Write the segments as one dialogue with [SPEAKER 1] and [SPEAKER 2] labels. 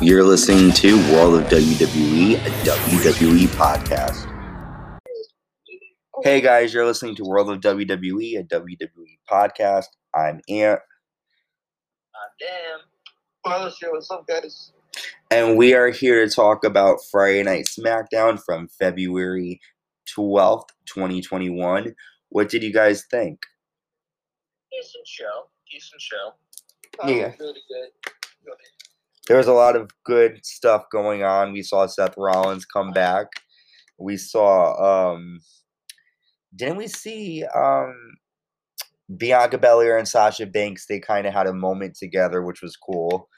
[SPEAKER 1] You're listening to World of WWE, a WWE podcast. Hey guys, you're listening to World of WWE, a WWE podcast. I'm Ant,
[SPEAKER 2] Dan. Carlos here. What's up, guys?
[SPEAKER 1] and we are here to talk about Friday Night SmackDown from February 12th, 2021. What did you guys think?
[SPEAKER 2] Decent show. Decent show.
[SPEAKER 1] Yeah.
[SPEAKER 2] Really good.
[SPEAKER 1] There was a lot of good stuff going on. We saw Seth Rollins come back. We saw um didn't we see um Bianca Belair and Sasha Banks, they kind of had a moment together, which was cool.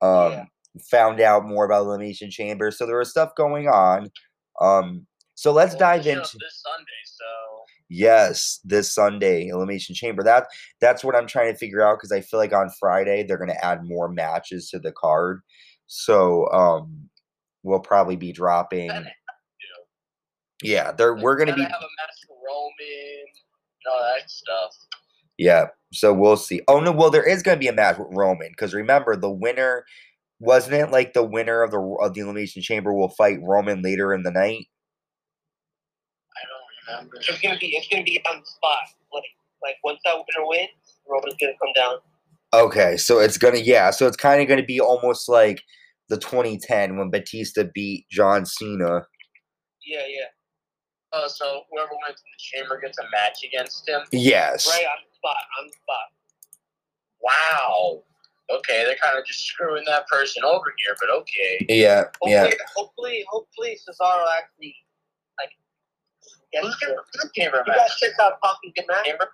[SPEAKER 1] Um
[SPEAKER 2] Yeah.
[SPEAKER 1] found out more about Elimination Chamber. So there was stuff going on. Um so let's
[SPEAKER 2] Well,
[SPEAKER 1] dive into
[SPEAKER 2] this Sunday, so
[SPEAKER 1] Yes, this Sunday, Elimination Chamber. That that's what I'm trying to figure out because I feel like on Friday they're gonna add more matches to the card. So um we'll probably be dropping Yeah, they're we're gonna be
[SPEAKER 2] have a match for Roman and all that stuff.
[SPEAKER 1] Yeah, so we'll see. Oh no, well there is gonna be a match with Roman because remember the winner wasn't it like the winner of the of the Elimination Chamber will fight Roman later in the night?
[SPEAKER 2] Um, I. It's gonna be it's gonna be on the spot. Like like once that winner wins, Roman's gonna come down.
[SPEAKER 1] Okay, so it's gonna yeah, so it's kind of gonna be almost like the 2010 when Batista beat John Cena.
[SPEAKER 2] Yeah, yeah. Oh, so whoever wins in the chamber gets a match against him.
[SPEAKER 1] Yes.
[SPEAKER 2] Right on the spot. On the spot. Wow. Okay, they're kind of just screwing that person over here, but okay.
[SPEAKER 1] Yeah,
[SPEAKER 2] Hopefully,
[SPEAKER 1] yeah.
[SPEAKER 2] hopefully, hopefully Cesaro actually gets
[SPEAKER 3] Who's
[SPEAKER 2] the-
[SPEAKER 3] gonna who's the chamber
[SPEAKER 2] You
[SPEAKER 3] match?
[SPEAKER 2] guys check out Talking Good Match.
[SPEAKER 3] Chamber?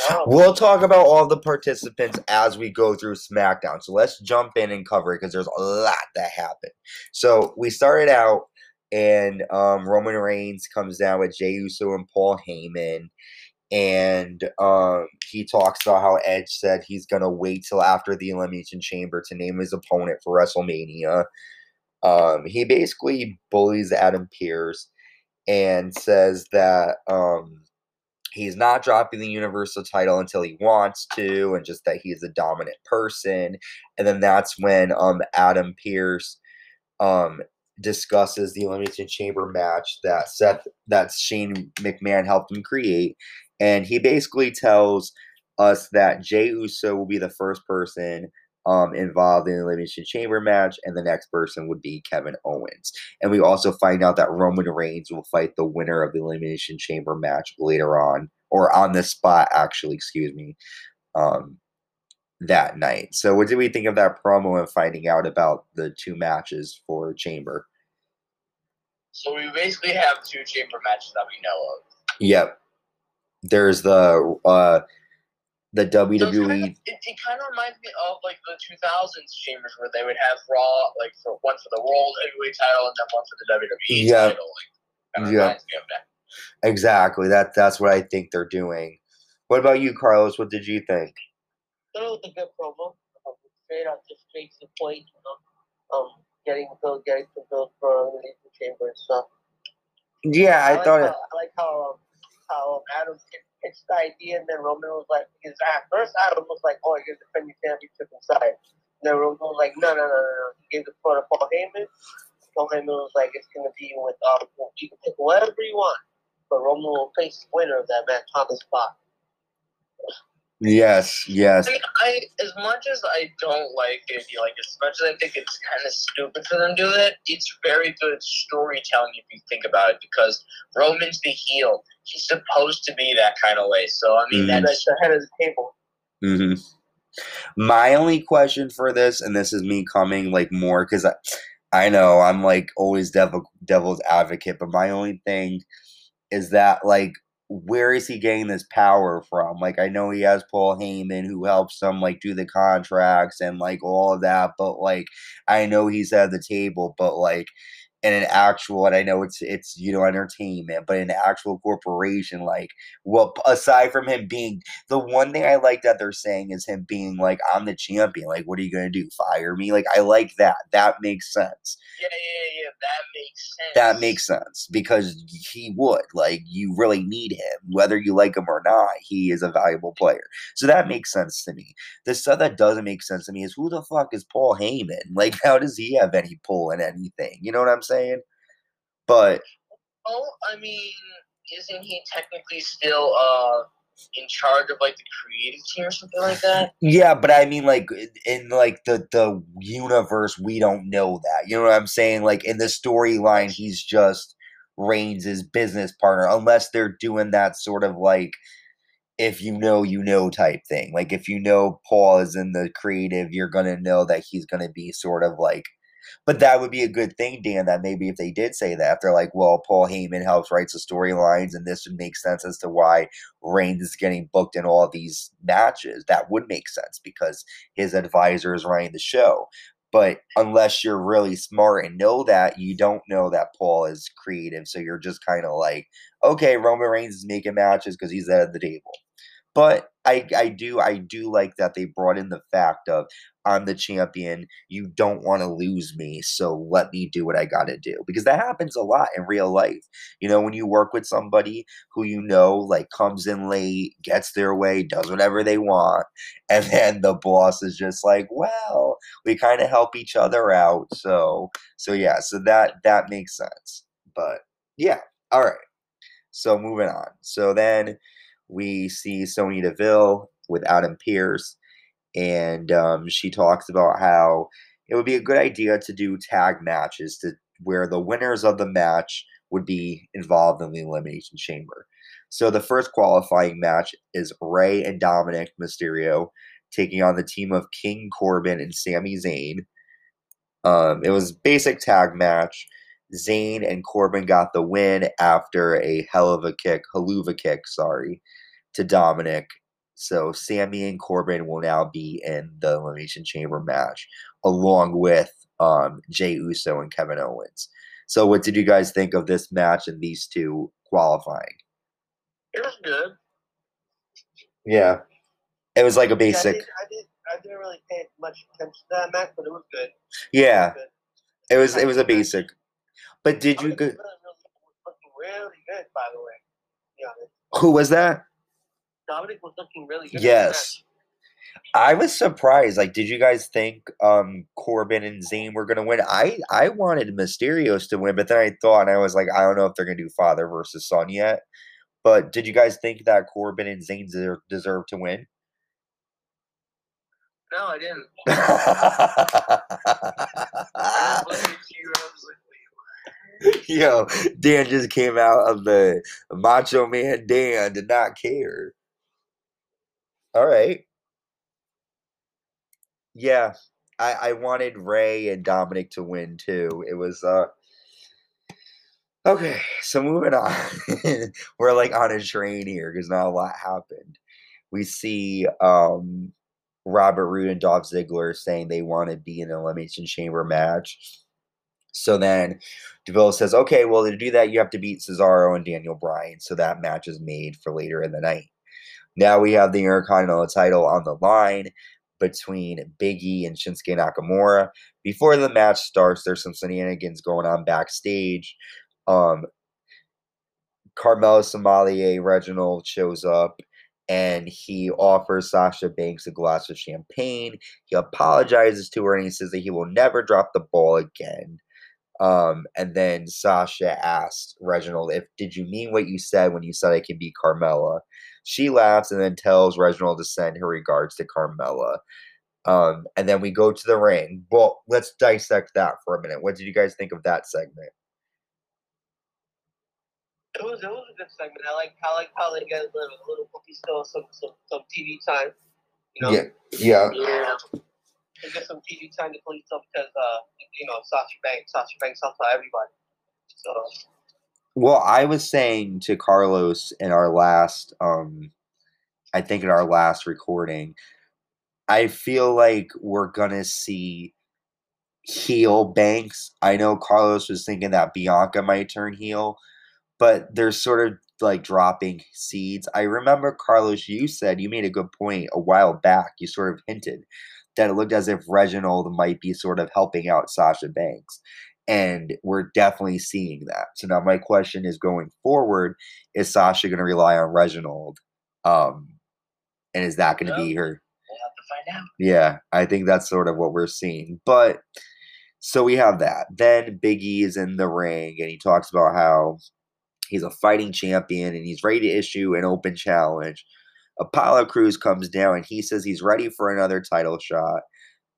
[SPEAKER 2] Cesaro.
[SPEAKER 1] We'll talk about all the participants as we go through SmackDown. So let's jump in and cover it because there's a lot that happened. So we started out, and um, Roman Reigns comes down with Jey Uso and Paul Heyman, and um, he talks about how Edge said he's gonna wait till after the Elimination Chamber to name his opponent for WrestleMania. Um, he basically bullies Adam Pearce and says that um, he's not dropping the universal title until he wants to and just that he's a dominant person. And then that's when um adam pearce um discusses the elimination chamber match that seth that shane mcmahon helped him create. And he basically tells us that jey uso will be the first person um, involved in the elimination chamber match, and the next person would be Kevin Owens. And we also find out that Roman Reigns will fight the winner of the Elimination Chamber match later on, or on the spot, actually, excuse me, um, that night. So, what did we think of that promo and finding out about the two matches for Chamber?
[SPEAKER 2] So we basically have two chamber matches that we know of.
[SPEAKER 1] Yep. There's the uh, the
[SPEAKER 2] So
[SPEAKER 1] WWE.
[SPEAKER 2] kind of, it, it kind of reminds me of like the 2000s chambers where they would have Raw, like for one for the World Heavyweight title and then one for the WWE
[SPEAKER 1] Yeah.
[SPEAKER 2] title. Like, kind of
[SPEAKER 1] Yeah.
[SPEAKER 2] reminds me of that.
[SPEAKER 1] Exactly. That that's what I think they're doing. What about you, Carlos? What did you think?
[SPEAKER 4] thought it was a good promo. Um, straight up, just straight to the point. You know, um, getting build, getting to build for the chamber and stuff.
[SPEAKER 1] Yeah, I,
[SPEAKER 4] like
[SPEAKER 1] thought.
[SPEAKER 4] How,
[SPEAKER 1] It,
[SPEAKER 4] I like how um, how um, Adam pitched- pitched the idea, and then Roman was like, because at first Adam was like, "Oh, you're defending championship inside." And then Roman was like, "No, no, no, no, no." He gave the floor to Paul Heyman. Paul Heyman was like, "It's gonna be with um, you can pick whatever you want, but Roman will face the winner of that match on the spot."
[SPEAKER 1] yes, yes.
[SPEAKER 2] I, mean, I as much as I don't like the idea, like as much as I think it's kind of stupid for them to do that, it's very good storytelling if you think about it. Because Roman's the heel; he's supposed to be that kind of way. So I mean,
[SPEAKER 1] Mhm.
[SPEAKER 4] That's
[SPEAKER 2] that's
[SPEAKER 4] the head of the table.
[SPEAKER 1] Mm-hmm. My only question for this, and this is me coming like more because I, I know I'm like always devil devil's advocate, but my only thing is that like where is he getting this power from? Like I know he has Paul Heyman who helps him like do the contracts and like all of that, but like I know he's at the table, but like in an actual and I know it's it's you know entertainment, but in an actual corporation, like well aside from him being the one thing I like that they're saying is him being like, I'm the champion. Like, what are you gonna do? Fire me? Like, I like that. That makes sense.
[SPEAKER 2] yeah, yeah, yeah. that makes sense.
[SPEAKER 1] That makes sense because he would. Like, you really need him. Whether you like him or not, he is a valuable player. So that makes sense to me. The stuff that doesn't make sense to me is who the fuck is Paul Heyman? Like, how does he have any pull in anything? You know what I'm saying? But.
[SPEAKER 2] Oh, I mean, isn't he technically still uh in charge of like the creative team or something like that.
[SPEAKER 1] Yeah, but I mean, like in like the the universe, we don't know that. You know what I'm saying? Like in the storyline, he's just Reigns' business partner, unless they're doing that sort of like if you know, you know type thing. Like if you know Paul is in the creative, you're gonna know that he's gonna be sort of like but that would be a good thing, Dan, that maybe if they did say that, they're like, well, Paul Heyman helps writes the storylines, and this would make sense as to why Reigns is getting booked in all these matches. That would make sense because his advisor is running the show. But unless you're really smart and know that, you don't know that Paul is creative. So you're just kind of like, okay, Roman Reigns is making matches because he's at the table. But I, I do I do like that they brought in the fact of I'm the champion. You don't want to lose me, so let me do what I got to do because that happens a lot in real life. You know, when you work with somebody who you know like comes in late, gets their way, does whatever they want, and then the boss is just like, "Well, we kind of help each other out." So, so yeah, so that that makes sense. But yeah, all right. So moving on. So then we see Sonya Deville with Adam Pearce, and um, she talks about how it would be a good idea to do tag matches to where the winners of the match would be involved in the elimination chamber. So the first qualifying match is Rey and Dominic Mysterio taking on the team of King Corbin and Sami Zayn. Um, it was basic tag match. Zayn and Corbin got the win after a hell of a kick, helluva kick, sorry, to Dominic. So Sami and Corbin will now be in the Elimination Chamber match, along with um, Jey Uso and Kevin Owens. So, what did you guys think of this match and these two qualifying?
[SPEAKER 2] It was good.
[SPEAKER 1] Yeah, it was like a basic.
[SPEAKER 4] Yeah, I, did, I, did, really pay much attention to that match, but it was good.
[SPEAKER 1] Yeah,
[SPEAKER 4] It was
[SPEAKER 1] it was it was a basic. But did you go?
[SPEAKER 4] really, really, really good, by the way. to be honest.
[SPEAKER 1] Who was that?
[SPEAKER 4] Dominic was looking really good.
[SPEAKER 1] Yes. I was surprised. Like, did you guys think um Corbin and Zayn were gonna win? I I wanted Mysterios to win, but then I thought, and I was like, I don't know if they're gonna do father versus son yet. But did you guys think that Corbin and Zayn deserve, deserve to win?
[SPEAKER 2] No, I didn't. I just looked at you and I was like,
[SPEAKER 1] Yo, Dan just came out of the Macho Man Dan did not care. All right. Yeah, I I wanted Rey and Dominic to win too. It was uh Okay, so moving on. We're like on a train here because not a lot happened. We see um Robert Roode and Dolph Ziggler saying they want to be in an Elimination Chamber match. So then DeVille says, okay, well, to do that, you have to beat Cesaro and Daniel Bryan. So that match is made for later in the night. Now we have the Intercontinental title on the line between Big E and Shinsuke Nakamura. Before the match starts, there's some shenanigans going on backstage. Um, Carmella Sommelier Reginald shows up and he offers Sasha Banks a glass of champagne. He apologizes to her and he says that he will never drop the ball again. Um, and then Sasha asked Reginald if did you mean what you said when you said I can be Carmella? She laughs and then tells Reginald to send her regards to Carmella. Um, and then we go to the ring. Well, let's dissect that for a minute. What did you guys think of that segment?
[SPEAKER 4] It was it was a good segment. I like I like how they got a little, little cookie still some some some TV time. You know,
[SPEAKER 1] Yeah, yeah.
[SPEAKER 2] yeah.
[SPEAKER 4] They get some TV time to police stuff because uh you know Sasha Banks Sasha Banks helps out everybody. So
[SPEAKER 1] Well, I was saying to Carlos in our last, um, I think in our last recording, I feel like we're gonna see heel Banks. I know Carlos was thinking that Bianca might turn heel, but they're sort of like dropping seeds. I remember Carlos, you said you made a good point a while back. You sort of hinted that it looked as if Reginald might be sort of helping out Sasha Banks. And we're definitely seeing that. So now my question is going forward, is Sasha going to rely on Reginald? Um, and is that going to be her?
[SPEAKER 2] We'll have to find out.
[SPEAKER 1] Yeah, I think that's sort of what we're seeing. But so we have that. Then Biggie is in the ring and he talks about how he's a fighting champion and he's ready to issue an open challenge. Apollo Crews comes down and he says he's ready for another title shot.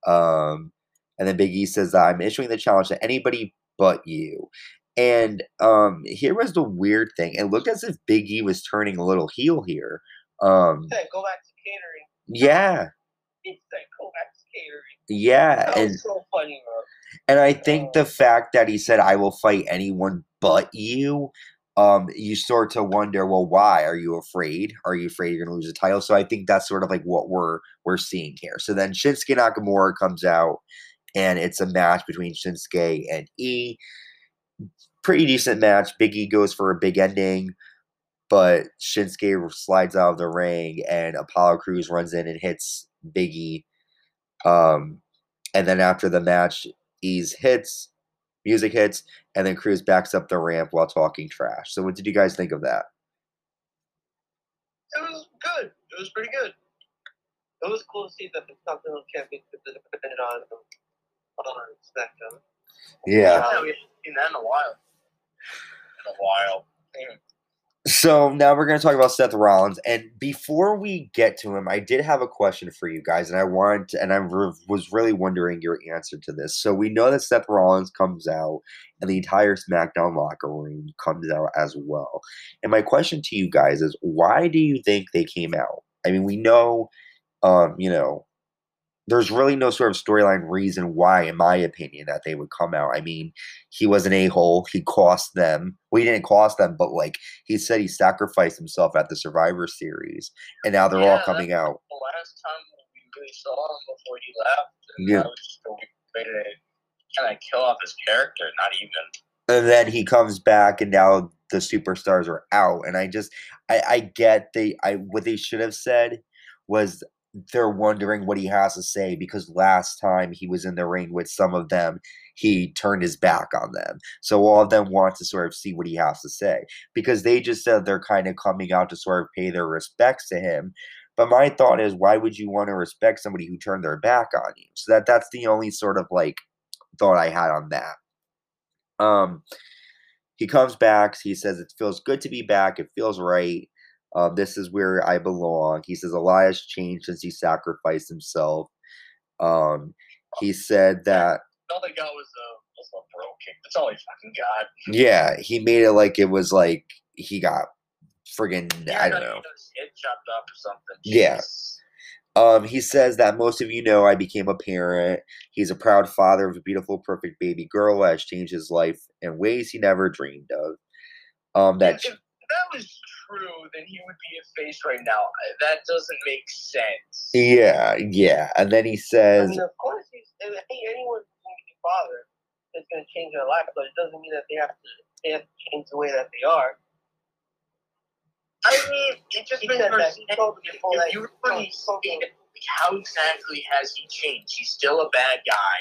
[SPEAKER 1] Um, and then Big E says I'm issuing the challenge to anybody but you. And um, here was the weird thing. It looked as if Big E was turning a little heel here. Um,
[SPEAKER 4] said, go back to catering.
[SPEAKER 1] yeah,
[SPEAKER 4] He said, go back to catering.
[SPEAKER 1] yeah,
[SPEAKER 4] That
[SPEAKER 1] and
[SPEAKER 4] so funny, bro.
[SPEAKER 1] and I think the fact that he said I will fight anyone but you, um, you start to wonder, well, why are you afraid? Are you afraid you're gonna lose the title? So I think that's sort of like what we're we're seeing here. So then Shinsuke Nakamura comes out, and it's a match between Shinsuke and E. Pretty decent match. Big E goes for a big ending, but Shinsuke slides out of the ring, and Apollo Crews runs in and hits Big E. Um, and then after the match, E's hits, music hits, and then Crews backs up the ramp while talking trash. So, what did you guys think of that?
[SPEAKER 2] It was good. It was pretty good.
[SPEAKER 4] It was cool to see that the Continental Championship is dependent on, on SmackDown.
[SPEAKER 1] Yeah.
[SPEAKER 2] Yeah, we haven't seen that in a while. In a while.
[SPEAKER 1] So now we're going to talk about Seth Rollins, and before we get to him, I did have a question for you guys, and I want, and I was really wondering your answer to this. So we know that Seth Rollins comes out, and the entire SmackDown locker room comes out as well. And my question to you guys is, why do you think they came out? I mean, we know, um, you know, there's really no sort of storyline reason why, in my opinion, that they would come out. I mean, he was an a hole. He cost them. Well, he didn't cost them, but like he said, he sacrificed himself at the Survivor Series, and now they're all coming out.
[SPEAKER 2] The last time we really saw him before he left, and
[SPEAKER 1] Yeah.
[SPEAKER 2] that was just a way to kind of kill off his character. Not even.
[SPEAKER 1] and then he comes back and now the superstars are out and i just i i get they i what they should have said was they're wondering what he has to say because last time he was in the ring with some of them he turned his back on them so all of them want to sort of see what he has to say because they just said they're kind of coming out to sort of pay their respects to him but my thought is why would you want to respect somebody who turned their back on you so that that's the only sort of like thought i had on that um, he comes back. He says it feels good to be back. It feels right. Um, this is where I belong. He says Elias changed since he sacrificed himself. Um, he said that
[SPEAKER 2] All they got was a was a bro. That's all he fucking got.
[SPEAKER 1] yeah, he made it like it was like he got friggin'
[SPEAKER 2] Yeah,
[SPEAKER 1] I don't know.
[SPEAKER 2] head chopped off or something.
[SPEAKER 1] Yeah. Um, he says that most of you know I became a parent. He's a proud father of a beautiful, perfect baby girl that has changed his life in ways he never dreamed of. Um, that
[SPEAKER 2] if, if that was true, then he would be a face right now. That doesn't make sense.
[SPEAKER 1] yeah, yeah. And then he
[SPEAKER 4] I
[SPEAKER 1] says,
[SPEAKER 4] mean, of course, he's, I think anyone who's going to be a father is going to change their life, but it doesn't mean that they have to, they have to change the way that they are.
[SPEAKER 2] I mean, it just
[SPEAKER 4] He
[SPEAKER 2] makes
[SPEAKER 4] said
[SPEAKER 2] more
[SPEAKER 4] that.
[SPEAKER 2] sense.
[SPEAKER 4] He told me before that.
[SPEAKER 2] If you really
[SPEAKER 4] told me-
[SPEAKER 2] see it, like, how exactly has he changed? He's still a bad guy.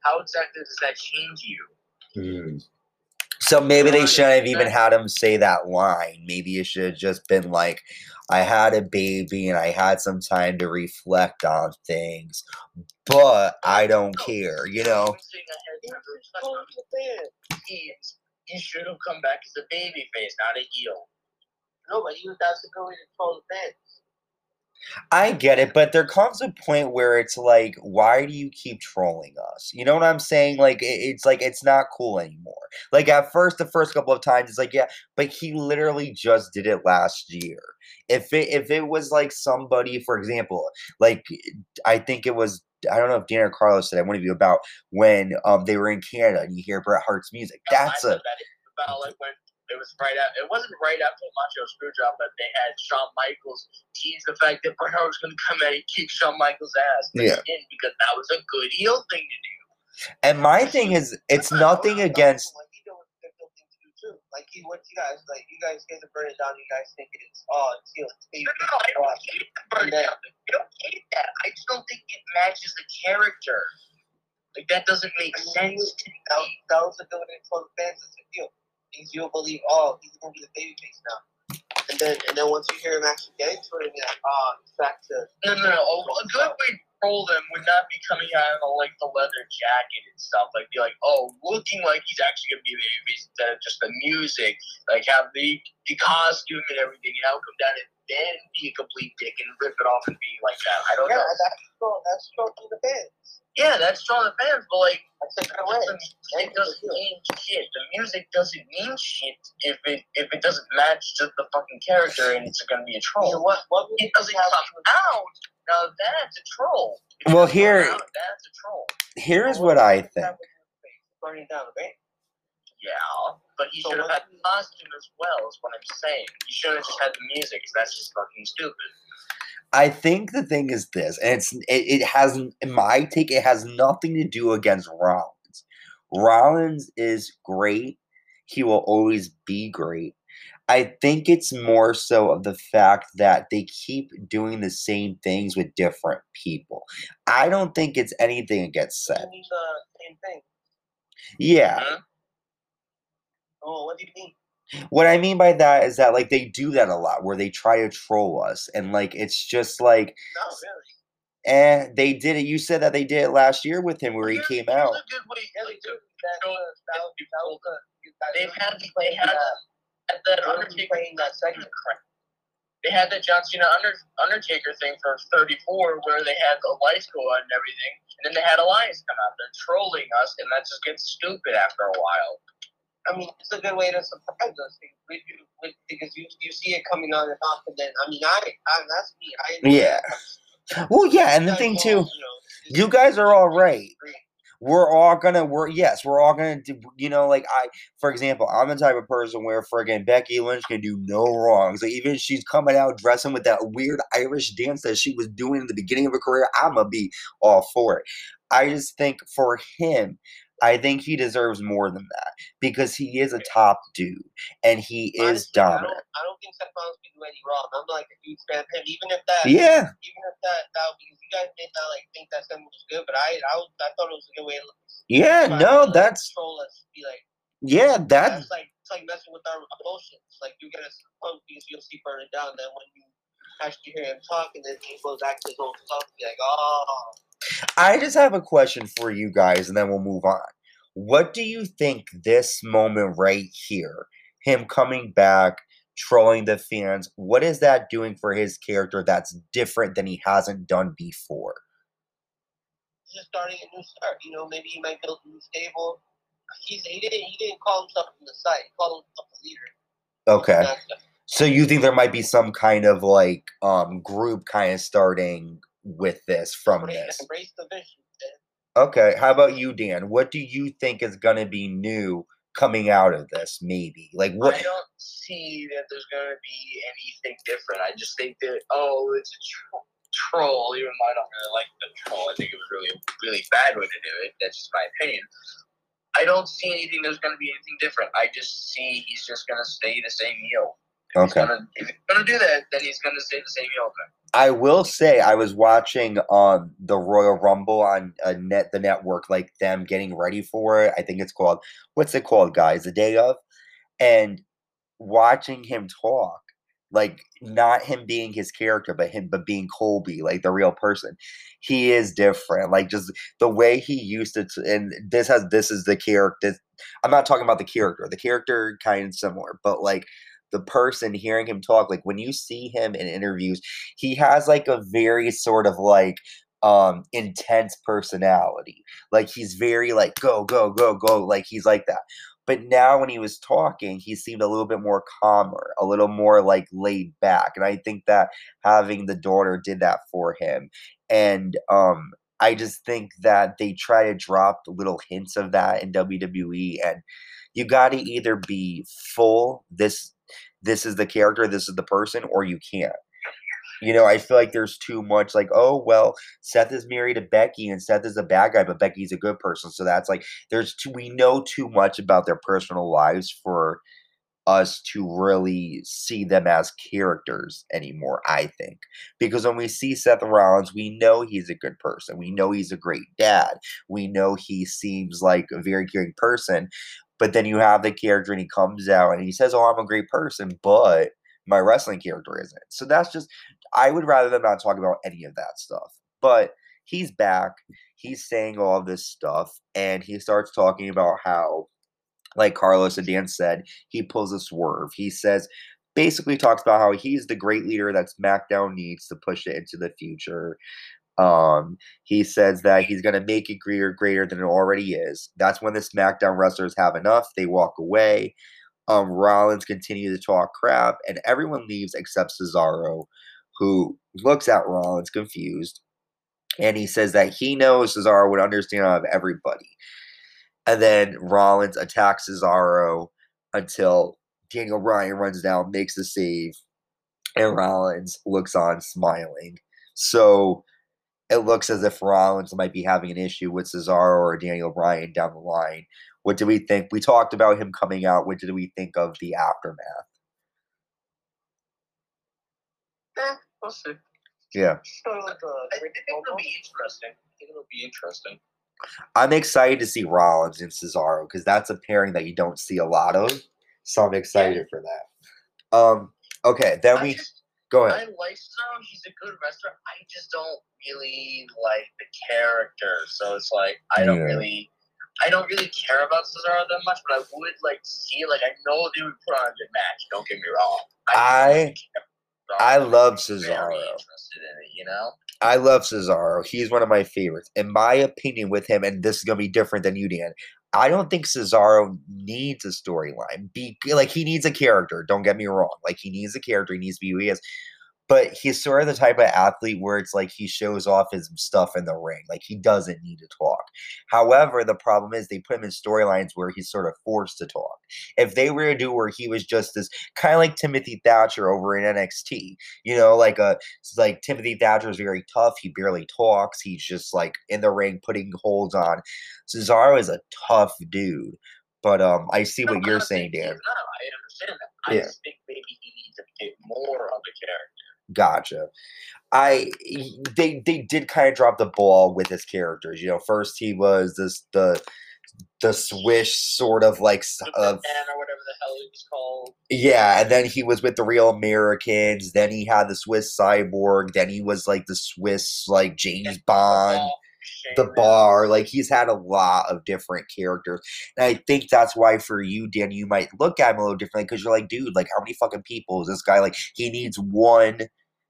[SPEAKER 2] How exactly does that change you?
[SPEAKER 1] Hmm. So maybe they shouldn't have even had him say that line. Maybe it should have just been like, I had a baby and I had some time to reflect on things, but I don't care, you know?
[SPEAKER 2] I'm saying I had
[SPEAKER 4] He
[SPEAKER 2] time
[SPEAKER 4] was
[SPEAKER 2] to
[SPEAKER 4] just
[SPEAKER 2] reflect
[SPEAKER 4] told
[SPEAKER 2] on
[SPEAKER 4] me the fans.
[SPEAKER 2] he, he should have come back as a baby face, not a heel.
[SPEAKER 4] No, but he was that's the good way to troll the fans.
[SPEAKER 1] I get it, but there comes a point where it's like, why do you keep trolling us? You know what I'm saying? Like, it's like it's not cool anymore. Like at first, the first couple of times, it's like, yeah, but he literally just did it last year. If it if it was like somebody, for example, like I think it was. I don't know if Dana Carlos said I want to you about when um they were in Canada and you hear Bret Hart's music.
[SPEAKER 2] No,
[SPEAKER 1] That's a
[SPEAKER 2] that about like when it was right after. It wasn't right after Macho Screwjob, but they had Shawn Michaels tease the fact that Bret Hart was going to come out and kick Shawn Michaels' ass. But
[SPEAKER 1] Yeah.
[SPEAKER 2] he didn't because that was a good heel thing to do.
[SPEAKER 1] and my thing is it's nothing against
[SPEAKER 4] Like he knows what they're building to do too. Like he, what you guys like? You guys get the burn it down. You guys think it's oh, it's heel. It's
[SPEAKER 2] No, no, I don't hate the burn down. I don't hate that. I just don't think it matches the character. Like that doesn't make sense to
[SPEAKER 4] That,
[SPEAKER 2] me.
[SPEAKER 4] was- that was a good way to the fans it's a deal. Because you'll believe, oh, he's gonna be the baby face now. And then and then once you hear him actually get into it, you're like, ah, oh, he's back to
[SPEAKER 2] No, no, no. A, a good way to troll them would not be coming out of like the leather jacket and stuff. Like be like, oh, looking like he's actually gonna be a babyface instead of just the music. Like have the the costume and everything, and I'll come down and then be a complete dick and rip it off and be like that. I don't
[SPEAKER 4] yeah,
[SPEAKER 2] know.
[SPEAKER 4] that's true. That's true to the fans.
[SPEAKER 2] Yeah, that's strong the fans, but like
[SPEAKER 4] That's a
[SPEAKER 2] it
[SPEAKER 4] good way.
[SPEAKER 2] doesn't, it doesn't mean shit. The music doesn't mean shit if it if it doesn't match to the fucking character and it's gonna be a
[SPEAKER 4] I
[SPEAKER 2] troll.
[SPEAKER 4] mean, what what
[SPEAKER 2] it doesn't
[SPEAKER 4] have
[SPEAKER 2] come out. Now that's a troll. If
[SPEAKER 1] Well, here-
[SPEAKER 2] out, that's a troll.
[SPEAKER 1] Here's what I think.
[SPEAKER 4] Burning down the band.
[SPEAKER 2] Yeah, but he
[SPEAKER 4] So
[SPEAKER 2] should have
[SPEAKER 4] what
[SPEAKER 2] had
[SPEAKER 4] do
[SPEAKER 2] the costume as well. Is what I'm saying. He should have just had the music. 'cause that's just fucking stupid.
[SPEAKER 1] I think the thing is this, and it's it, it has in my take, it has nothing to do against Rollins. Rollins is great. He will always be great. I think it's more so of the fact that they keep doing the same things with different people. I don't think it's anything against
[SPEAKER 4] I
[SPEAKER 1] Seth.
[SPEAKER 4] mean the uh, same thing.
[SPEAKER 1] Yeah. Hmm?
[SPEAKER 4] Oh, what do you mean?
[SPEAKER 1] What I mean by that is that like they do that a lot where they try to troll us and like it's just like
[SPEAKER 4] No, really.
[SPEAKER 1] eh, they did it. You said that they did it last year with him where he came out.
[SPEAKER 2] a good way
[SPEAKER 4] Yeah,
[SPEAKER 2] to
[SPEAKER 4] they do.
[SPEAKER 2] do it.
[SPEAKER 4] That,
[SPEAKER 2] So,
[SPEAKER 4] uh, that, was- that was the. you guys
[SPEAKER 2] They've had they had
[SPEAKER 4] that.
[SPEAKER 2] at that Undertaker
[SPEAKER 4] playing that segment.
[SPEAKER 2] They had the John Cena Under, Undertaker thing for 34 where they had Elias go on and everything, and then they had Elias come out They're trolling us, and that just gets stupid after a while.
[SPEAKER 4] I mean, it's a good way to surprise us with you, with, because you you see it coming on and off, and then I mean, I, I that's me. I
[SPEAKER 1] Yeah. Well, yeah, and the thing too,
[SPEAKER 4] you know,
[SPEAKER 1] you guys are all right. we're all gonna we're yes we're all gonna do you know like i for example i'm the type of person where friggin becky lynch can do no wrong so even if she's coming out dressing with that weird irish dance that she was doing in the beginning of her career i'm gonna be all for it i just think for him i think he deserves more than that because he is a top dude and he is
[SPEAKER 4] Honestly, I
[SPEAKER 1] dominant
[SPEAKER 4] don't, I don't think Seth Rollins can do any wrong. I'm like a huge fan of him, even if that,
[SPEAKER 1] yeah
[SPEAKER 4] even if that, that because you guys may not like think that segment was good, but I, I, was, I thought it was a good way to
[SPEAKER 1] yeah
[SPEAKER 4] try
[SPEAKER 1] no
[SPEAKER 4] like,
[SPEAKER 1] that's
[SPEAKER 4] control us. Be like,
[SPEAKER 1] yeah that's
[SPEAKER 4] that's like it's like messing with our emotions. Like you get us pumped because you'll see burn it down. Then when you actually hear him talk, and then he goes back to his old stuff, like, oh,
[SPEAKER 1] I just have a question for you guys and then we'll move on. What do you think this moment right here, him coming back, trolling the fans, what is that doing for his character that's different than he hasn't done before?
[SPEAKER 4] he's just starting a new start. You know, maybe he might build a new stable. He's he didn't he didn't call himself from the site. He called himself a leader.
[SPEAKER 1] Okay. So you think there might be some kind of like um group kind of starting with this from
[SPEAKER 4] embrace,
[SPEAKER 1] this.
[SPEAKER 4] embrace the vision.
[SPEAKER 1] Okay. How about you, Dan? What do you think is gonna be new coming out of this, maybe? Like what
[SPEAKER 2] I don't see that there's going to be anything different. I just think that oh, it's a tro- troll. Even though I don't really like the troll, I think it was really really bad way to do it. That's just my opinion. I don't see anything. There's going to be anything different. I just see he's just going to stay the same heel. If he's
[SPEAKER 1] Okay.
[SPEAKER 2] gonna, if he's gonna do that, then he's gonna stay the same heel.
[SPEAKER 1] I will say I was watching um the Royal Rumble on uh, net the network like them getting ready for it. I think it's called what's it called, guys? The day of, and watching him talk, like not him being his character, but him but being Colby, like the real person. He is different. Like just the way he used it, to, and this has this is the character. I'm not talking about the character. The character kind of similar, but like the person hearing him talk like when you see him in interviews he has like a very sort of like um intense personality. Like he's very like go go go go like he's like that. But now when he was talking he seemed a little bit more calmer a little more like laid back and i think that having the daughter did that for him. And um i just think that they try to drop little hints of that in wwe and you got to either be full this this is the character, this is the person, or you can't. You know, I feel like there's too much like, oh well, Seth is married to Becky and Seth is a bad guy, but Becky's a good person. So that's like there's too we know too much about their personal lives for us to really see them as characters anymore, I think. Because when we see Seth Rollins, we know he's a good person. We know he's a great dad. We know he seems like a very caring person. But then you have the character and he comes out and he says, Oh, I'm a great person, but my wrestling character isn't. So that's just, I would rather them not talk about any of that stuff. But he's back. He's saying all this stuff and he starts talking about how like Carlos and Dan said, he pulls a swerve. He says, basically talks about how he's the great leader that SmackDown needs to push it into the future. Um, he says that he's going to make it greater, greater than it already is. That's when the SmackDown wrestlers have enough. They walk away. Um, Rollins continues to talk crap, and everyone leaves except Cesaro, who looks at Rollins confused, and he says that he knows Cesaro would understand of everybody. And then Rollins attacks Cesaro until Daniel Bryan runs down, makes the save, and Rollins looks on smiling. So it looks as if Rollins might be having an issue with Cesaro or Daniel Bryan down the line. What do we think? We talked about him coming out. What did we think of the aftermath?
[SPEAKER 2] Eh, we'll see.
[SPEAKER 1] Yeah.
[SPEAKER 4] Sort of like a
[SPEAKER 2] I
[SPEAKER 4] great
[SPEAKER 2] think it'll be interesting. I think it'll be interesting.
[SPEAKER 1] I'm excited to see Rollins and Cesaro because that's a pairing that you don't see a lot of. So I'm excited for that. Um. Okay, then
[SPEAKER 2] I
[SPEAKER 1] we
[SPEAKER 2] just,
[SPEAKER 1] go
[SPEAKER 2] I like Cesaro. He's a good wrestler. I just don't really like the character. So it's like I don't
[SPEAKER 1] Yeah.
[SPEAKER 2] really, I don't really care about Cesaro that much. But I would like see. Like I know they would put on a good match. Don't get me wrong.
[SPEAKER 1] I-
[SPEAKER 2] about
[SPEAKER 1] I love Cesaro.
[SPEAKER 2] Very interested in it. You know.
[SPEAKER 1] I love Cesaro. He's one of my favorites. In my opinion, with him, and this is gonna be different than you, Dan. I don't think Cesaro needs a storyline. Be like he needs a character. Don't get me wrong. Like he needs a character. He needs to be who he is. But he's sort of the type of athlete where it's like he shows off his stuff in the ring. Like he doesn't need to talk. However, the problem is they put him in storylines where he's sort of forced to talk. If they were to do where he was just this kind of like Timothy Thatcher over in NXT, you know, like a it's like Timothy Thatcher is very tough. He barely talks. He's just like in the ring putting holds on. Cesaro is a tough dude. But um, I see
[SPEAKER 2] No,
[SPEAKER 1] what you're saying, Dan.
[SPEAKER 2] not. I understand that. I
[SPEAKER 1] Yeah.
[SPEAKER 2] just think maybe he needs a bit more of a character.
[SPEAKER 1] Gotcha. I they they did kind of drop the ball with his characters. You know, first he was this the the swish sort of like of
[SPEAKER 2] man or whatever the hell he was called.
[SPEAKER 1] yeah, and then he was with the real Americans. Then he had the Swiss cyborg. Then he was like the Swiss like James Bond. The bar. Like he's had a lot of different characters. And I think that's why for you, Dan, you might look at him a little differently because you're like, dude, like how many fucking people is this guy? Like he needs one.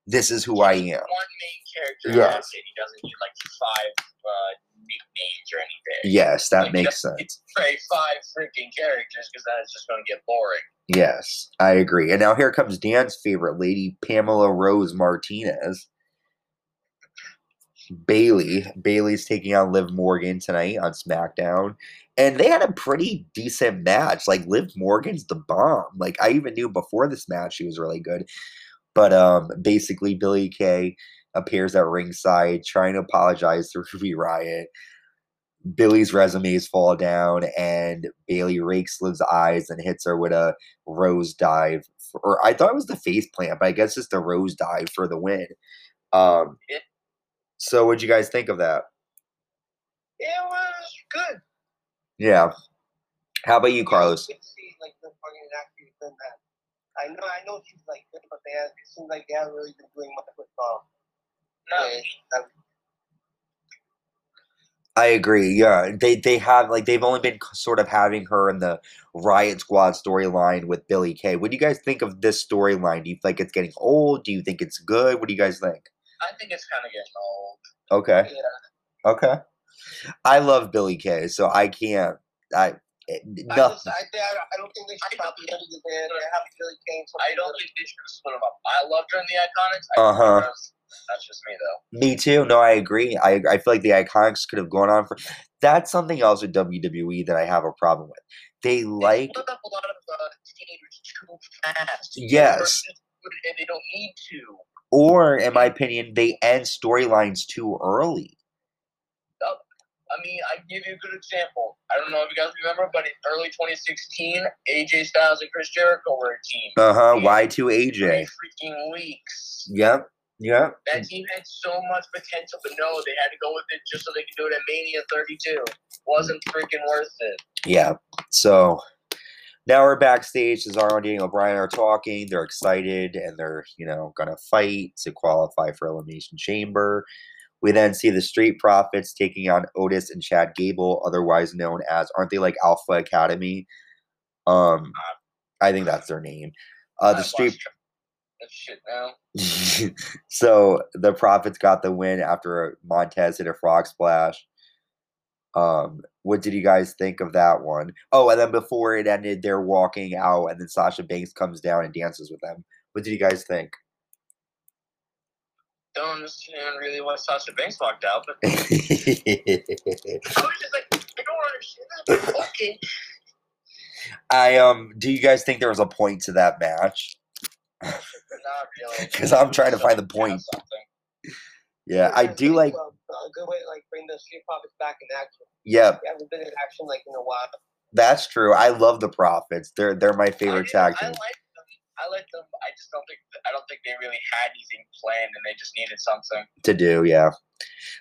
[SPEAKER 1] This is who I am.
[SPEAKER 2] One main character.
[SPEAKER 1] Yes.
[SPEAKER 2] Yes. He doesn't need like five uh, nicknames or anything.
[SPEAKER 1] Yes, that
[SPEAKER 2] Like,
[SPEAKER 1] makes sense.
[SPEAKER 2] Say five freaking characters because then it's just going to get boring.
[SPEAKER 1] Yes, I agree. And now here comes Dan's favorite lady, Pamela Rose Martinez. Bayley. Bayley's taking on Liv Morgan tonight on SmackDown. And they had a pretty decent match. Like Liv Morgan's the bomb. Like I even knew before this match she was really good. But um basically Billie Kay appears at ringside trying to apologize to Ruby Riott. Billie's resumes fall down and Bayley rakes Liv's eyes and hits her with a rose dive. For, or I thought it was the face plant, but I guess it's the rose dive for the win. Um,
[SPEAKER 2] Yeah.
[SPEAKER 1] so what'd you guys think of that?
[SPEAKER 2] It was good.
[SPEAKER 1] Yeah. How about you, Carlos?
[SPEAKER 4] I know, I know she's like good, but they have, it seems like they haven't really been doing much with um.
[SPEAKER 2] No,
[SPEAKER 4] yeah,
[SPEAKER 1] I agree. Yeah, they they have like they've only been sort of having her in the Riott Squad storyline with Billie Kay. What do you guys think of this storyline? Do you think it's getting old? Do you think it's good? What do you guys think?
[SPEAKER 2] I think it's kind of getting old.
[SPEAKER 1] Okay.
[SPEAKER 2] Yeah.
[SPEAKER 1] Okay. I love Billy Kay, so I can't. I it-
[SPEAKER 4] I, just, I, I, I don't think they should
[SPEAKER 2] I
[SPEAKER 4] stop the end of the day. They have Billy Kane.
[SPEAKER 2] I don't think they should have split them up. I loved her in the Iconics. I
[SPEAKER 1] Uh-huh.
[SPEAKER 2] that's- That's just me, though.
[SPEAKER 1] Me too. No, I agree. I I feel like the Iconics could have gone on for. That's something else with WWE that I have a problem with. They like
[SPEAKER 2] They up a lot of uh, teenagers too fast.
[SPEAKER 1] Yes.
[SPEAKER 2] And they don't need to.
[SPEAKER 1] or in my opinion, they end storylines too early.
[SPEAKER 2] I mean, I give you a good example. I don't know if you guys remember, but in early 2016, AJ Styles and Chris Jericho were a team.
[SPEAKER 1] Uh huh.
[SPEAKER 2] Yeah.
[SPEAKER 1] Y two AJ.
[SPEAKER 2] freaking weeks.
[SPEAKER 1] Yep. Yep.
[SPEAKER 2] That team had so much potential, but no, they had to go with it just so they could do it at Mania 32. Wasn't freaking worth it.
[SPEAKER 1] Yeah. So now we're backstage. Cesaro and Daniel Bryan are talking. They're excited and they're, you know, gonna fight to qualify for Elimination Chamber. We then see the Street Profits taking on Otis and Chad Gable, otherwise known as aren't they like Alpha Academy? Um I think that's their name. Uh the Street
[SPEAKER 2] lost track of shit now.
[SPEAKER 1] so the Profits got the win after Montez hit a frog splash. Um, what did you guys think of that one? Oh, and then before it ended, they're walking out, and then Sasha Banks comes down and dances with them. What did you guys think?
[SPEAKER 2] Don't understand really why Sasha Banks walked out, but
[SPEAKER 1] I
[SPEAKER 2] I was just like, I don't understand. Okay.
[SPEAKER 1] I um, do you guys think there was a point to that match?
[SPEAKER 2] Not really.
[SPEAKER 1] 'Cause I'm trying to find the point. Yeah, I do like.
[SPEAKER 4] A good way to like bring the Street Profits back in action. Yeah. Haven't been in action like in a while.
[SPEAKER 1] that's true. I love the Profits. They're they're my favorite
[SPEAKER 2] I,
[SPEAKER 1] tag
[SPEAKER 2] I
[SPEAKER 1] team
[SPEAKER 2] like them. I like them. I just don't think I don't think they really had anything planned, and they just needed something.
[SPEAKER 1] to do. Yeah.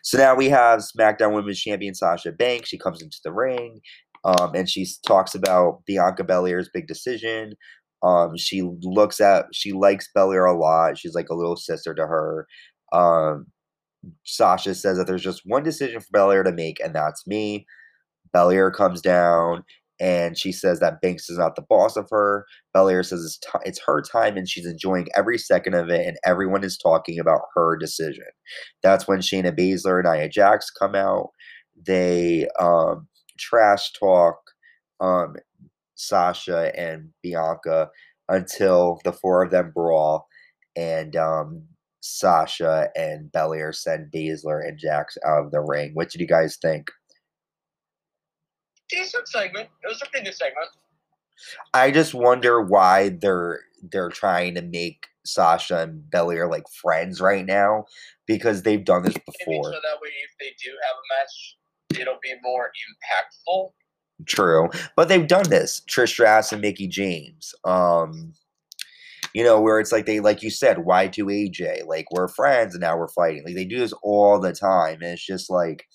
[SPEAKER 1] So now we have SmackDown Women's Champion Sasha Banks. She comes into the ring, um, and she talks about Bianca Belair's big decision. Um, she looks at she likes Belair a lot. She's like a little sister to her. Um, Sasha says that there's just one decision for Belair to make, and that's me. Belair comes down and she says that Banks is not the boss of her. Belair says it's, ti it's her time and she's enjoying every second of it, and everyone is talking about her decision. That's when Shayna Baszler and Nia Jax come out. They um, trash talk um, Sasha and Bianca until the four of them brawl, and um, Sasha and Belair send Baszler and Jax out of the ring. What did you guys think?
[SPEAKER 2] Decent segment. It was a pretty good segment.
[SPEAKER 1] I just wonder why they're they're trying to make Sasha and Belair like friends right now because they've done this before.
[SPEAKER 2] so that way, if they do have a match, it'll be more impactful.
[SPEAKER 1] True, but they've done this. Trish Stratus and Mickie James. Um, you know where it's like they like you said, Y two AJ. Like we're friends and now we're fighting. Like they do this all the time, and it's just like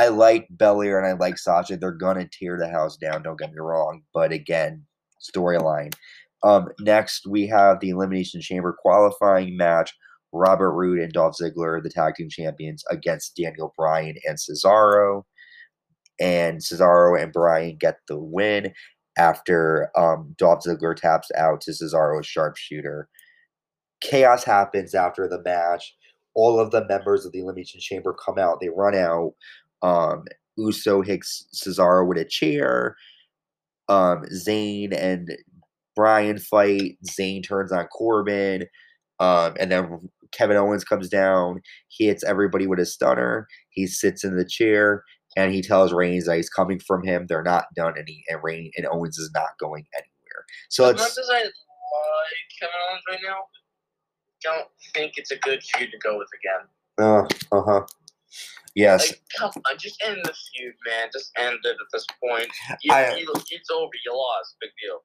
[SPEAKER 1] I like Belair and I like Sasha. They're gonna tear the house down. Don't get me wrong, but again, storyline. Um, next we have the Elimination Chamber qualifying match. Robert Roode and Dolph Ziggler, the tag team champions, against Daniel Bryan and Cesaro and Cesaro and Bryan get the win after um, Dolph Ziggler taps out to Cesaro's sharpshooter. Chaos happens after the match. All of the members of the Elimination Chamber come out. They run out. Um, Uso hits Cesaro with a chair. Um, Zayn and Bryan fight. Zayn turns on Corbin. Um, and then Kevin Owens comes down. He hits everybody with a stunner. He sits in the chair and he tells Reigns that he's coming from him. They're not done, and he and Reigns and Owens is not going anywhere. So
[SPEAKER 2] as much as I like Kevin Owens right now, don't think it's a good feud to go with again.
[SPEAKER 1] uh uh huh. Yes,
[SPEAKER 2] Like, come on, just end the feud, man. Just end it at this point. You,
[SPEAKER 1] I-
[SPEAKER 2] you, it's over. You lost. Big deal.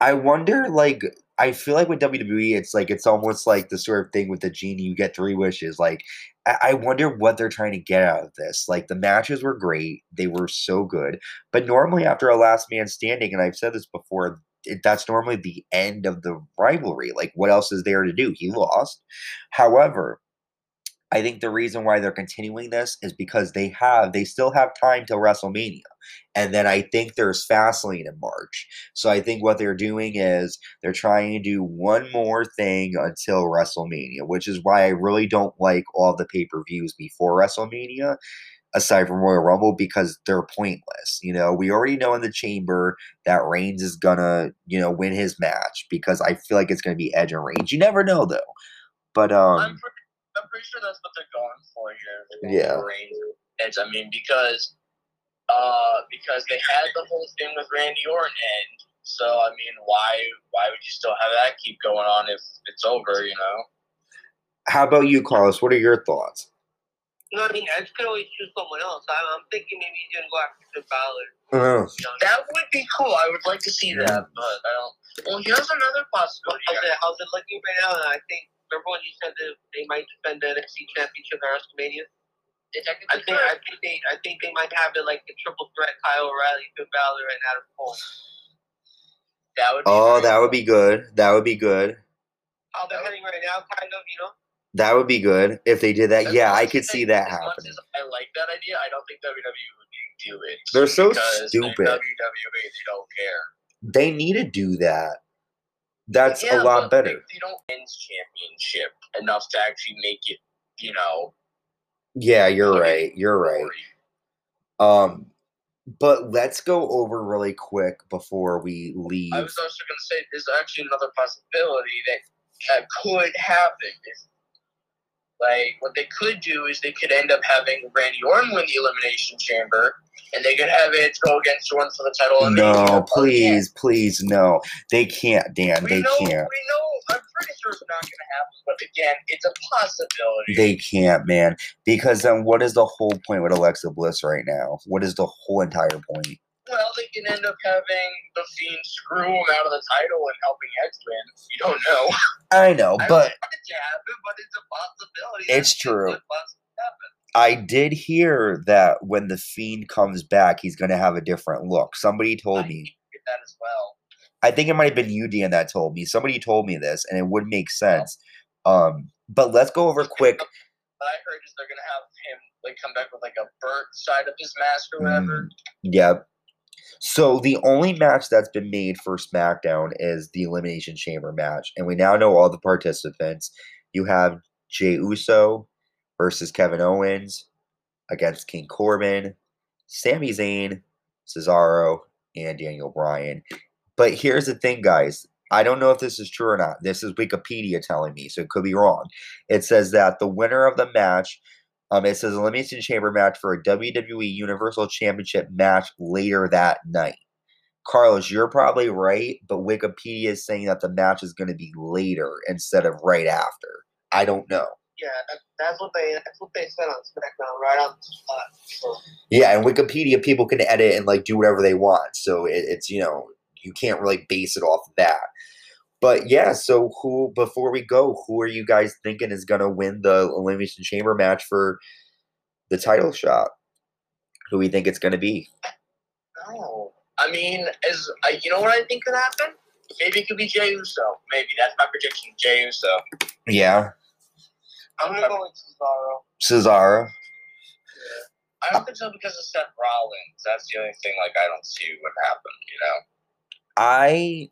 [SPEAKER 1] I wonder. Like, I feel like with WWE, it's like it's almost like the sort of thing with the genie. You get three wishes. Like, I, I wonder what they're trying to get out of this. Like, the matches were great; they were so good. But normally, after a last man standing, and I've said this before, it, that's normally the end of the rivalry. Like, what else is there to do? He lost. However, I think the reason why they're continuing this is because they have they still have time till WrestleMania. And then I think there's Fastlane in March. So I think what they're doing is they're trying to do one more thing until WrestleMania, which is why I really don't like all the pay-per-views before WrestleMania aside from Royal Rumble because they're pointless. You know, we already know in the chamber that Reigns is gonna, you know, win his match because I feel like it's gonna be Edge and Reigns. You never know though. But um
[SPEAKER 2] I'm, pretty, sure that's what they're going for here.
[SPEAKER 1] Yeah.
[SPEAKER 2] for Edge. I mean, because uh, because they had the whole thing with Randy Orton and So I mean, why why would you still have that keep going on if it's over? You know.
[SPEAKER 1] how about you, Carlos? What are your thoughts?
[SPEAKER 4] No, I mean? Edge could always choose someone else. I'm, I'm thinking maybe he's gonna go after Finn Balor. You know?
[SPEAKER 2] That would be cool. I would like to see that, but I don't. Well, here's another possibility.
[SPEAKER 4] How's it, how's it looking right now? And I think remember when you said that they might defend the NXT championship at WrestleMania?
[SPEAKER 2] They
[SPEAKER 4] I think. I think they I think they might have it like the triple threat Kyle O'Reilly, Finn Balor, and Adam Cole.
[SPEAKER 2] that would. Be
[SPEAKER 1] oh,
[SPEAKER 2] very
[SPEAKER 1] that would be good. That would be good.
[SPEAKER 4] How they're heading right now, kind of, you know.
[SPEAKER 1] That would be good if they did that.
[SPEAKER 2] As
[SPEAKER 1] Yeah, I could
[SPEAKER 2] they-
[SPEAKER 1] see that
[SPEAKER 2] as
[SPEAKER 1] happening.
[SPEAKER 2] as I like that idea. I don't think WWE would do it.
[SPEAKER 1] They're so stupid.
[SPEAKER 2] WWE, they don't care.
[SPEAKER 1] They need to do that. That's
[SPEAKER 2] Yeah,
[SPEAKER 1] a lot better.
[SPEAKER 2] They, they don't championship enough to actually make it. You know.
[SPEAKER 1] Yeah, you're right. You're right. Um, but let's go over really quick before we leave.
[SPEAKER 2] I was also going to say there's actually another possibility that that could happen. If, like what they could do is they could end up having Randy Orton win the Elimination Chamber, and they could have it go against Orton for the title. and
[SPEAKER 1] No, please, please, no. They can't, Dan.
[SPEAKER 2] We
[SPEAKER 1] They
[SPEAKER 2] know,
[SPEAKER 1] can't.
[SPEAKER 2] We know. I'm pretty sure it's not going to happen, but again, it's a possibility.
[SPEAKER 1] They can't, man. Because then what is the whole point with Alexa Bliss right now? What is the whole entire point?
[SPEAKER 2] Well, they can end up having the Fiend screw him out of the title and helping X win. You don't know.
[SPEAKER 1] I know, but
[SPEAKER 2] it happen, but it's a possibility.
[SPEAKER 1] It's
[SPEAKER 2] It
[SPEAKER 1] true.
[SPEAKER 2] could possibly happen.
[SPEAKER 1] I did hear that when the Fiend comes back, he's going to have a different look. Somebody told
[SPEAKER 2] I
[SPEAKER 1] me.
[SPEAKER 2] that as well.
[SPEAKER 1] I think it might have been you, Dan, that told me. Somebody told me this, and it would make sense. Um, but let's go over quick.
[SPEAKER 2] What I heard is they're gonna have him like come back with like a burnt side of his mask or whatever.
[SPEAKER 1] Mm, Yep. So the only match that's been made for SmackDown is the Elimination Chamber match, and we now know all the participants. You have Jey Uso versus Kevin Owens against King Corbin, Sami Zayn, Cesaro, and Daniel Bryan. But here's the thing, guys. I don't know if this is true or not. This is Wikipedia telling me, so it could be wrong. It says that the winner of the match um, it says elimination chamber match for a WWE Universal Championship match later that night. Carlos, you're probably right, but Wikipedia is saying that the match is going to be later instead of right after. I don't know.
[SPEAKER 4] Yeah, that, that's what they that's what they said on SmackDown, right on the spot. So,
[SPEAKER 1] Yeah, and Wikipedia people can edit and like do whatever they want, so it, it's you know you can't really base it off of that. But yeah, so who before we go, who are you guys thinking is going to win the elimination chamber match for the title shot? Who we think it's going to be?
[SPEAKER 2] No, I mean, as uh, you know what I think could happen? Maybe it could be Jey Uso. Maybe that's my prediction. Jey Uso.
[SPEAKER 1] Yeah,
[SPEAKER 4] I'm gonna go with Cesaro.
[SPEAKER 1] Cesaro.
[SPEAKER 2] I don't think so because of Seth Rollins. That's the only thing. Like I don't see what happened. You know.
[SPEAKER 1] I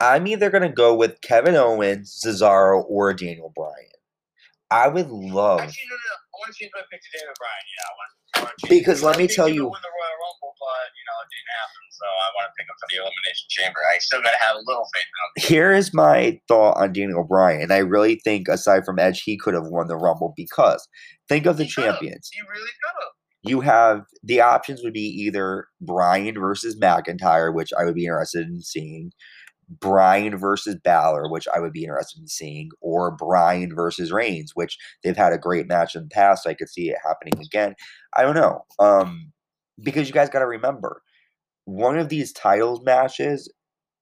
[SPEAKER 1] I'm either gonna go with Kevin Owens, Cesaro, or Daniel Bryan. I would love
[SPEAKER 2] Actually, no, no, no. I want to change my pick to Daniel Bryan. Yeah, I want. I want to change
[SPEAKER 1] Because let me tell you-
[SPEAKER 2] win the Royal Rumble, but you know it didn't happen. So I want to pick him for the Elimination Chamber. I still gotta have a little faith in him.
[SPEAKER 1] here is my thought on Daniel Bryan. And I really think aside from Edge, he could have won the Rumble because think of the
[SPEAKER 2] He
[SPEAKER 1] champions.
[SPEAKER 2] He really could have.
[SPEAKER 1] You have the options would be either Bryan versus McIntyre, which I would be interested in seeing, Bryan versus Balor, which I would be interested in seeing, or Bryan versus Reigns, which they've had a great match in the past. So I could see it happening again. I don't know. Um, because you guys got to remember, one of these titles matches,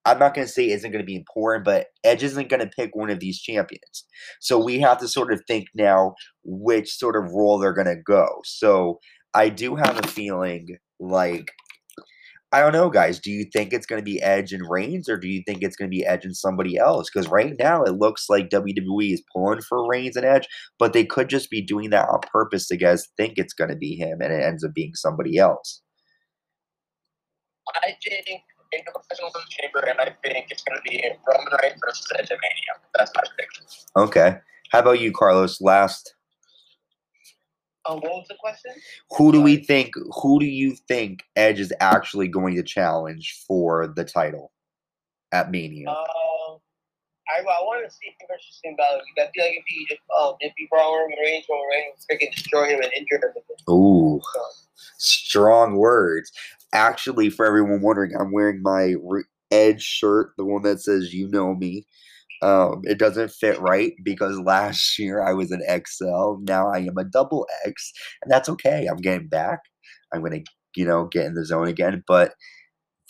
[SPEAKER 1] I'm not going to say isn't going to be important, but Edge isn't going to pick one of these champions. So we have to sort of think now which sort of role they're going to go. So I do have a feeling like I don't know, guys. Do you think it's going to be Edge and Reigns, or do you think it's going to be Edge and somebody else? Because right now it looks like WWE is pulling for Reigns and Edge, but they could just be doing that on purpose to guys think it's going to be him, and it ends up being somebody else.
[SPEAKER 2] I think in the professional chamber, and I think it's going to be Roman Reigns versus Edge at Mania. That's my prediction.
[SPEAKER 1] Okay. How about you, Carlos? Last,
[SPEAKER 4] Uh, what was the question?
[SPEAKER 1] who do we think? Who do you think Edge is actually going to challenge for the title at Mania?
[SPEAKER 4] Um, I, I want to see him versus Finn Balor. I feel like if he if um if he brought Roman Reigns, Roman Reigns freaking destroy him and injure him. again.
[SPEAKER 1] Ooh,
[SPEAKER 4] So,
[SPEAKER 1] strong words. Actually, for everyone wondering, I'm wearing my Edge shirt, the one that says "You know me." Um, it doesn't fit right because last year I was an XL. Now I am a double X, and that's okay. I'm getting back. I'm gonna, you know, get in the zone again. But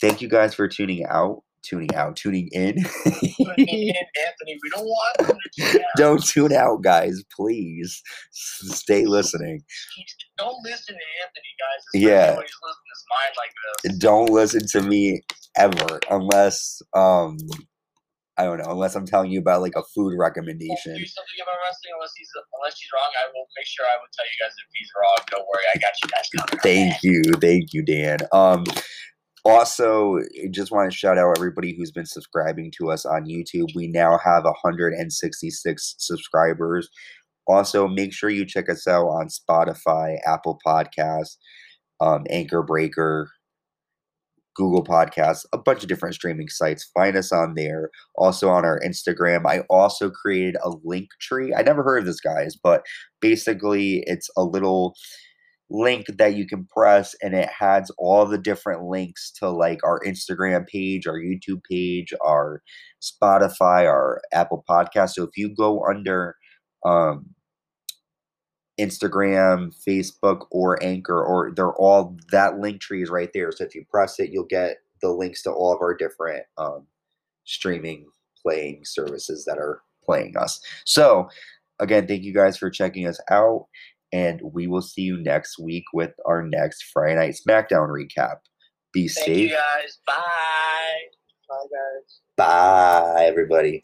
[SPEAKER 1] thank you guys for tuning out, tuning out, tuning in.
[SPEAKER 2] Tuning in Anthony, we don't want them to tune out.
[SPEAKER 1] Don't tune out, guys. Please stay listening.
[SPEAKER 2] Don't listen to Anthony, guys.
[SPEAKER 1] Yeah.
[SPEAKER 2] When he's losing his mind like this.
[SPEAKER 1] Don't listen to me ever unless um I don't know, unless I'm telling you about like a food recommendation.
[SPEAKER 2] do something about wrestling unless he's unless he's wrong. I will make sure I will tell you guys if he's wrong. Don't worry, I got you guys covered.
[SPEAKER 1] Thank you, thank you, Dan. Um, also, just want to shout out everybody who's been subscribing to us on YouTube. We now have 166 subscribers. Also, make sure you check us out on Spotify, Apple Podcasts, um, Anchor Breaker, Google Podcasts, a bunch of different streaming sites. Find us on there. Also on our Instagram. I also created a link tree. I never heard of this, guys, but basically, it's a little link that you can press and it has all the different links to like our Instagram page, our YouTube page, our Spotify, our Apple Podcast. So if you go under um Instagram, Facebook, or Anchor, or they're all that Linktree is right there. So if you press it, you'll get the links to all of our different um, streaming playing services that are playing us. So again, thank you guys for checking us out, and we will see you next week with our next Friday Night SmackDown recap. Be safe.
[SPEAKER 2] guys. Bye.
[SPEAKER 4] Bye, guys.
[SPEAKER 1] Bye, everybody.